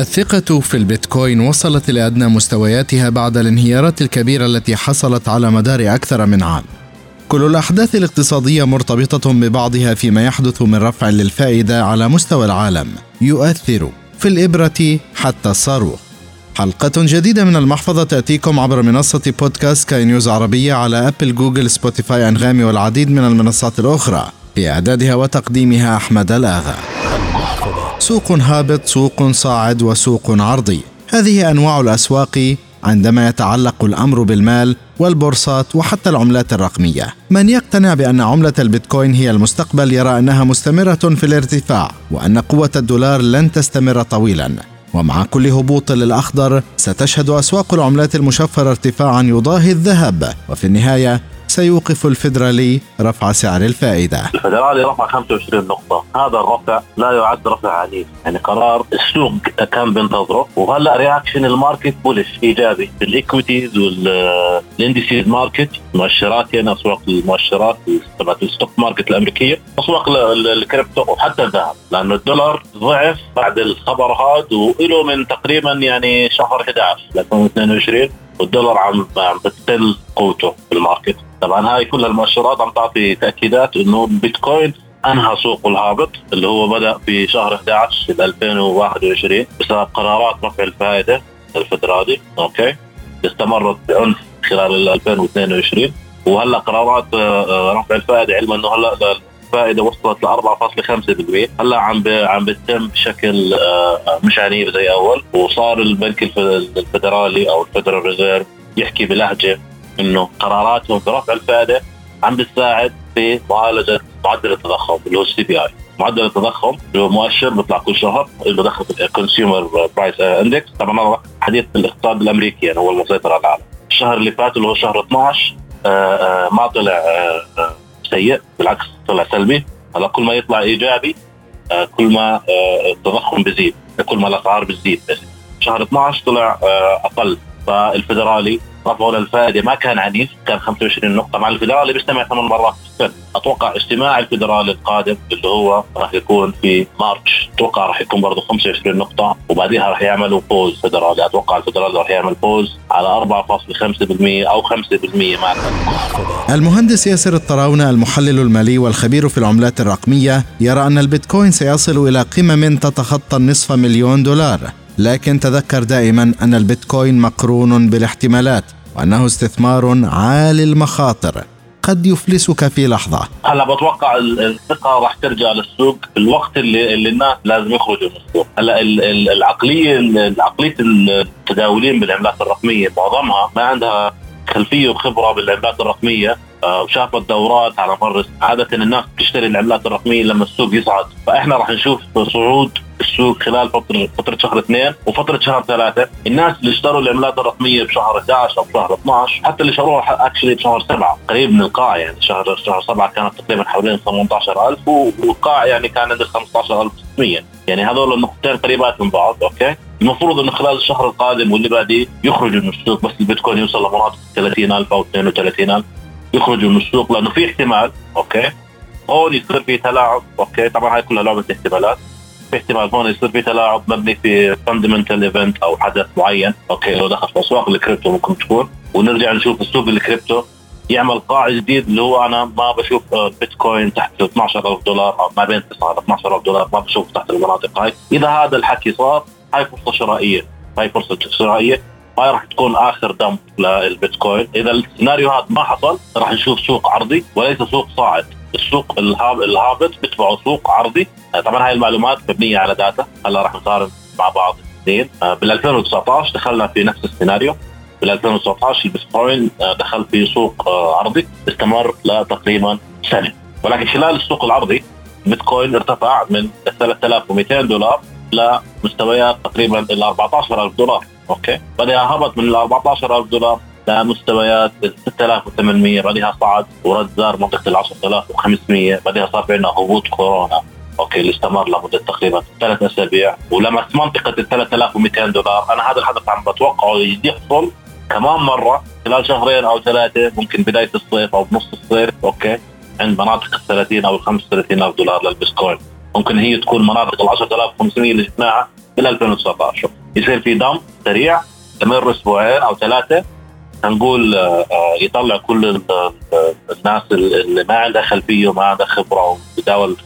الثقة في البيتكوين وصلت إلى أدنى مستوياتها بعد الانهيارات الكبيرة التي حصلت على مدار أكثر من عام. كل الأحداث الاقتصادية مرتبطة ببعضها فيما يحدث من رفع للفائدة على مستوى العالم يؤثر في الإبرة حتى الصاروخ. حلقة جديدة من المحفظة تأتيكم عبر منصة بودكاست سكاي نيوز عربية على أبل جوجل سبوتيفاي أنغامي والعديد من المنصات الأخرى في إعدادها وتقديمها أحمد الآغا سوق هابط سوق صاعد وسوق عرضي. هذه أنواع الأسواق عندما يتعلق الأمر بالمال والبورصات وحتى العملات الرقمية. من يقتنع بأن عملة البيتكوين هي المستقبل يرى أنها مستمرة في الارتفاع وأن قوة الدولار لن تستمر طويلا. ومع كل هبوط للأخضر ستشهد أسواق العملات المشفرة ارتفاعا يضاهي الذهب. وفي النهاية سيوقف الفيدرالي رفع سعر الفائدة. الفيدرالي رفع 25 نقطة. هذا الرفع لا يعد رفع عنيف. يعني قرار السوق كان بينتظره. وهلأ reaction ال market bullish إيجابي. ال equities وال indices market مؤشرات يعني اسواق المؤشرات تبعت ال stock market الأمريكية اسواق الكريبتو وحتى الذهب. لأنه الدولار ضعف بعد الخبر هذا وهو من تقريبا يعني شهر 11 2022 والدولار عم بتقل قوته في ال market. طبعا هاي كل المؤشرات عم تعطي تأكيدات إنه البيتكوين أنهى سوقه الهابط اللي هو بدأ في شهر 11 2021 بسبب قرارات رفع الفائدة الفدرالي. okay؟ استمرت بعنف خلال 2022 وهلأ قرارات آه، آه، رفع الفائدة علما إنه هلأ الفائده وصلت ل 4.5% هلا عم عم بتم بشكل آه، مش عنيف زي أول. وصار البنك الفدرالي أو ال Federal Reserve يحكي بلهجة إنه قراراتهم برفع الفائدة عم بتساعد في معالجة معدل التضخم اللي هو ال CPI معدل التضخم اللي هو مؤشر بيطلع كل شهر اللي بدخل ال consumer price index طبعا هذا حديث الاقتصاد الأمريكي يعني هو المسيطر على العالم. الشهر اللي فات اللي هو شهر 12 آه، آه، ما طلع سيء بالعكس طلع سلبي. هلا كل ما يطلع إيجابي كل ما التضخم بزيد كل ما الأسعار بتزيد. شهر 12 طلع أقل. فالفدرالي رفعه للفائده ما كان عنيف كان 25 نقطة مع الفدرالي بيجتمع ثمان مرات في السنة. أتوقع اجتماع الفدرالي القادم اللي هو راح يكون في March. أتوقع راح يكون برضه 25 نقطة وبعدها راح يعملوا pause فدرالي. أتوقع الفدرالي راح يعمل pause على 4.5% أو 5% ما المهندس ياسر الطراونة المحلل المالي والخبير في العملات الرقمية يرى أن البيتكوين سيصل إلى قمم تتخطى النصف مليون دولار. لكن تذكر دائما أن البيتكوين مقرون بالاحتمالات وأنه استثمار عالي المخاطر. قد يفلسك في لحظة. هلا بتوقع الثقة راح ترجع للسوق في الوقت اللي, اللي الناس لازم يخرجوا من السوق، هلا العقلية العقليه التداولين بالعملات الرقمية معظمها ما عندها خلفية وخبرة بالعملات الرقمية آه، وشافت دورات على مر عادة الناس بتشتري العملات الرقمية لما السوق يصعد. فإحنا راح نشوف صعود السوق خلال فتره فترة شهر اثنين وفترة شهر ثلاثة، الناس اللي اشتروا العملات الرقميه بشهر 11 أو بشهر 12 حتى اللي شروها اكشلي بشهر سبعة. قريب من القاع يعني. شهر شهر سبعة كانت تقريبا حوالين 18000 والقاع يعني كان عند 15600 يعني هذول النقطتين قريبات من بعض okay؟ المفروض إنه خلال الشهر القادم واللي بعديه يخرجوا من السوق. بس البيتكوين يوصل لمناطق 30000 أو 32000 يخرجوا من السوق لأنه في احتمال okay؟ هون يصير في تلاعب okay؟ طبعا هاي كلها لعبة احتمالات. في احتمال هون يصير في تلاعب مبني في fundamental event أو حدث معين. okay لو دخل في أسواق الكريبتو ممكن تكون. ونرجع نشوف السوق الكريبتو. يعمل قاع جديد اللي هو أنا ما بشوف بيتكوين تحت 12000 دولار أو ما بين 9 ل 12000 دولار. ما بشوف تحت المناطق هاي. إذا هذا الحكي صار هاي فرصة شرائية. هاي فرصة شرائية. هاي راح تكون آخر dump للبيتكوين. إذا السيناريو هذا ما حصل راح نشوف سوق عرضي وليس سوق صاعد. السوق الهابط بيتبعوا سوق عرضي. طبعا هاي المعلومات مبنية على data. هلا راح نقارن مع بعض الاثنين. بال 2019 دخلنا في نفس السيناريو. بال 2019 البيتكوين دخل في سوق عرضي. استمر لتقريبا سنة. ولكن خلال السوق العرضي البيتكوين ارتفع من 3200 دولار لمستويات تقريبا ال 14000 دولار. okay؟ بعدها هبط من ال 14000 دولار. لمستويات 6800 بعدها صعد ورد زار منطقة ال 10500 بعدها صار في عندنا هبوط كورونا. okay اللي استمر لمده تقريبا ثلاث أسابيع. ولمس منطقة ال 3200 دولار أنا هذا الحدث عم بتوقعه يحصل كمان مرة خلال شهرين أو ثلاثة ممكن بداية الصيف أو بنص الصيف. أوكي عند مناطق ال 30 أو ال 35 ألف دولار للبيتكوين. ممكن هي تكون مناطق ال 10500 اللي شفناها بال 2019 يصير في دم سريع يستمر أسبوعين أو ثلاثة هنقول آه، آه، يطلع كل الناس اللي ما عندها خلفية وما عندها خبرة وبتداول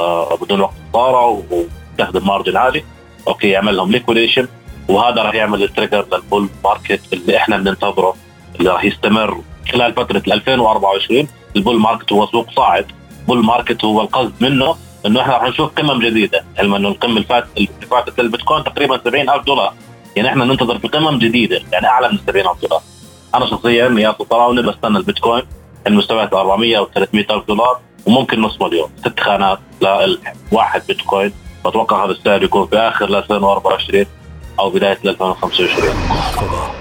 آه، بدون وقت خساره ويستخدم مارجن عالي okay يعمل لهم liquidation وهذا راح يعمل ال trigger لل bull market اللي إحنا بننتظره اللي راح يستمر خلال فترة 2024 ال bull market هو سوق صاعد. bull market هو القصد منه إنه إحنا راح نشوف قمم جديدة. علما إنه القمة اللي فاتت اللي فاتت البيتكوين تقريبا 70000 دولار. يعني إحنا ننتظر في قمم جديدة. يعني أعلى من 70000 دولار. أنا شخصيا يا طراونه بستنى البيتكوين المستويات 400 أو 300 ألف دولار وممكن نص مليون. ست خانات لواحد بيتكوين. بتوقع هذا السعر يكون في آخر 2024 أو بداية 2025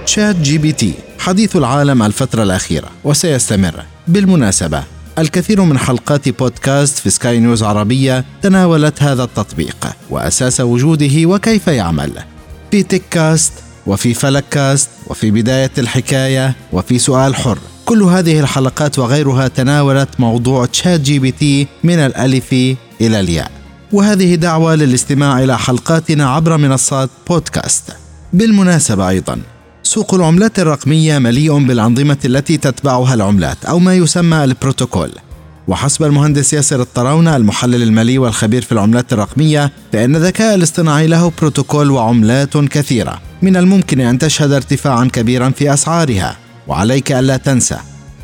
شات جي بي تي حديث العالم الفترة الأخيرة وسيستمر بالمناسبة. الكثير من حلقات بودكاست في سكاي نيوز عربية تناولت هذا التطبيق وأساس وجوده وكيف يعمل. في تيك كاست وفي فلك كاست وفي بداية الحكاية وفي سؤال حر. كل هذه الحلقات وغيرها تناولت موضوع تشات جي بي تي من الألف إلى الياء. وهذه دعوة للاستماع إلى حلقاتنا عبر منصات بودكاست. بالمناسبة أيضا سوق العملات الرقمية مليء بالأنظمة التي تتبعها العملات أو ما يسمى البروتوكول. وحسب المهندس ياسر الطراونة المحلل المالي والخبير في العملات الرقمية فإن الذكاء الاصطناعي له بروتوكول وعملات كثيرة. من الممكن أن تشهد ارتفاعا كبيرا في أسعارها. وعليك ألا تنسى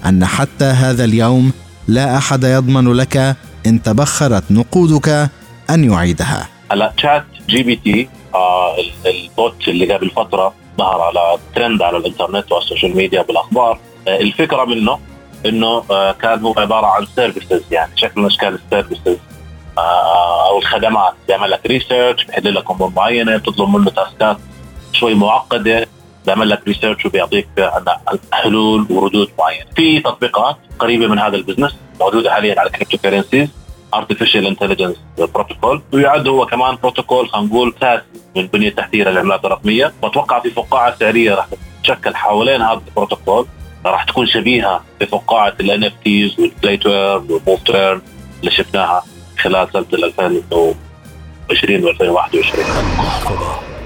أن حتى هذا اليوم لا أحد يضمن لك إن تبخرت نقودك أن يعيدها. هلا تشات جي بي تي آه ال bot اللي قبل فترة ظهر على ترند على الإنترنت وال social media بالأخبار. آه الفكرة منه إنه آه كان هو عبارة عن services يعني شكل من أشكال ال services آه أو الخدمات. بيعمل لك research بيحل لك أمور معينة بتطلب منه تاسكات شوي معقدة بيعمل لك research وبيعطيك حلول وردود معينة. في تطبيقات قريبة من هذا ال business موجودة حاليا على cryptocurrencies artificial intelligence بروتوكول ويعد هو كمان بروتوكول خلينا نقول اساسي من البنيه التحتيه للعملات الرقمية. بتوقع في فقاعة سعرية راح تتشكل حوالين هذا البروتوكول راح تكون شبيهة بفقاعة ال NFTs وال play to earn وال move to earn اللي شفناها خلال سنة 2020 و 2021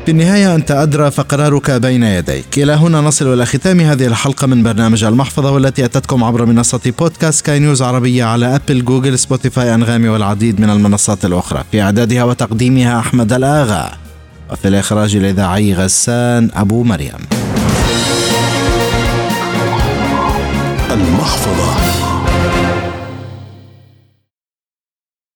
في النهاية أنت أدرى فقرارك بين يديك. إلى هنا نصل إلى ختام هذه الحلقة من برنامج المحفظة والتي أتتكم عبر منصة بودكاست سكاي نيوز عربية على أبل جوجل سبوتيفاي أنغامي والعديد من المنصات الأخرى. في إعدادها وتقديمها أحمد الآغا. وفي الإخراج الإذاعي غسان أبو مريم. المحفظة.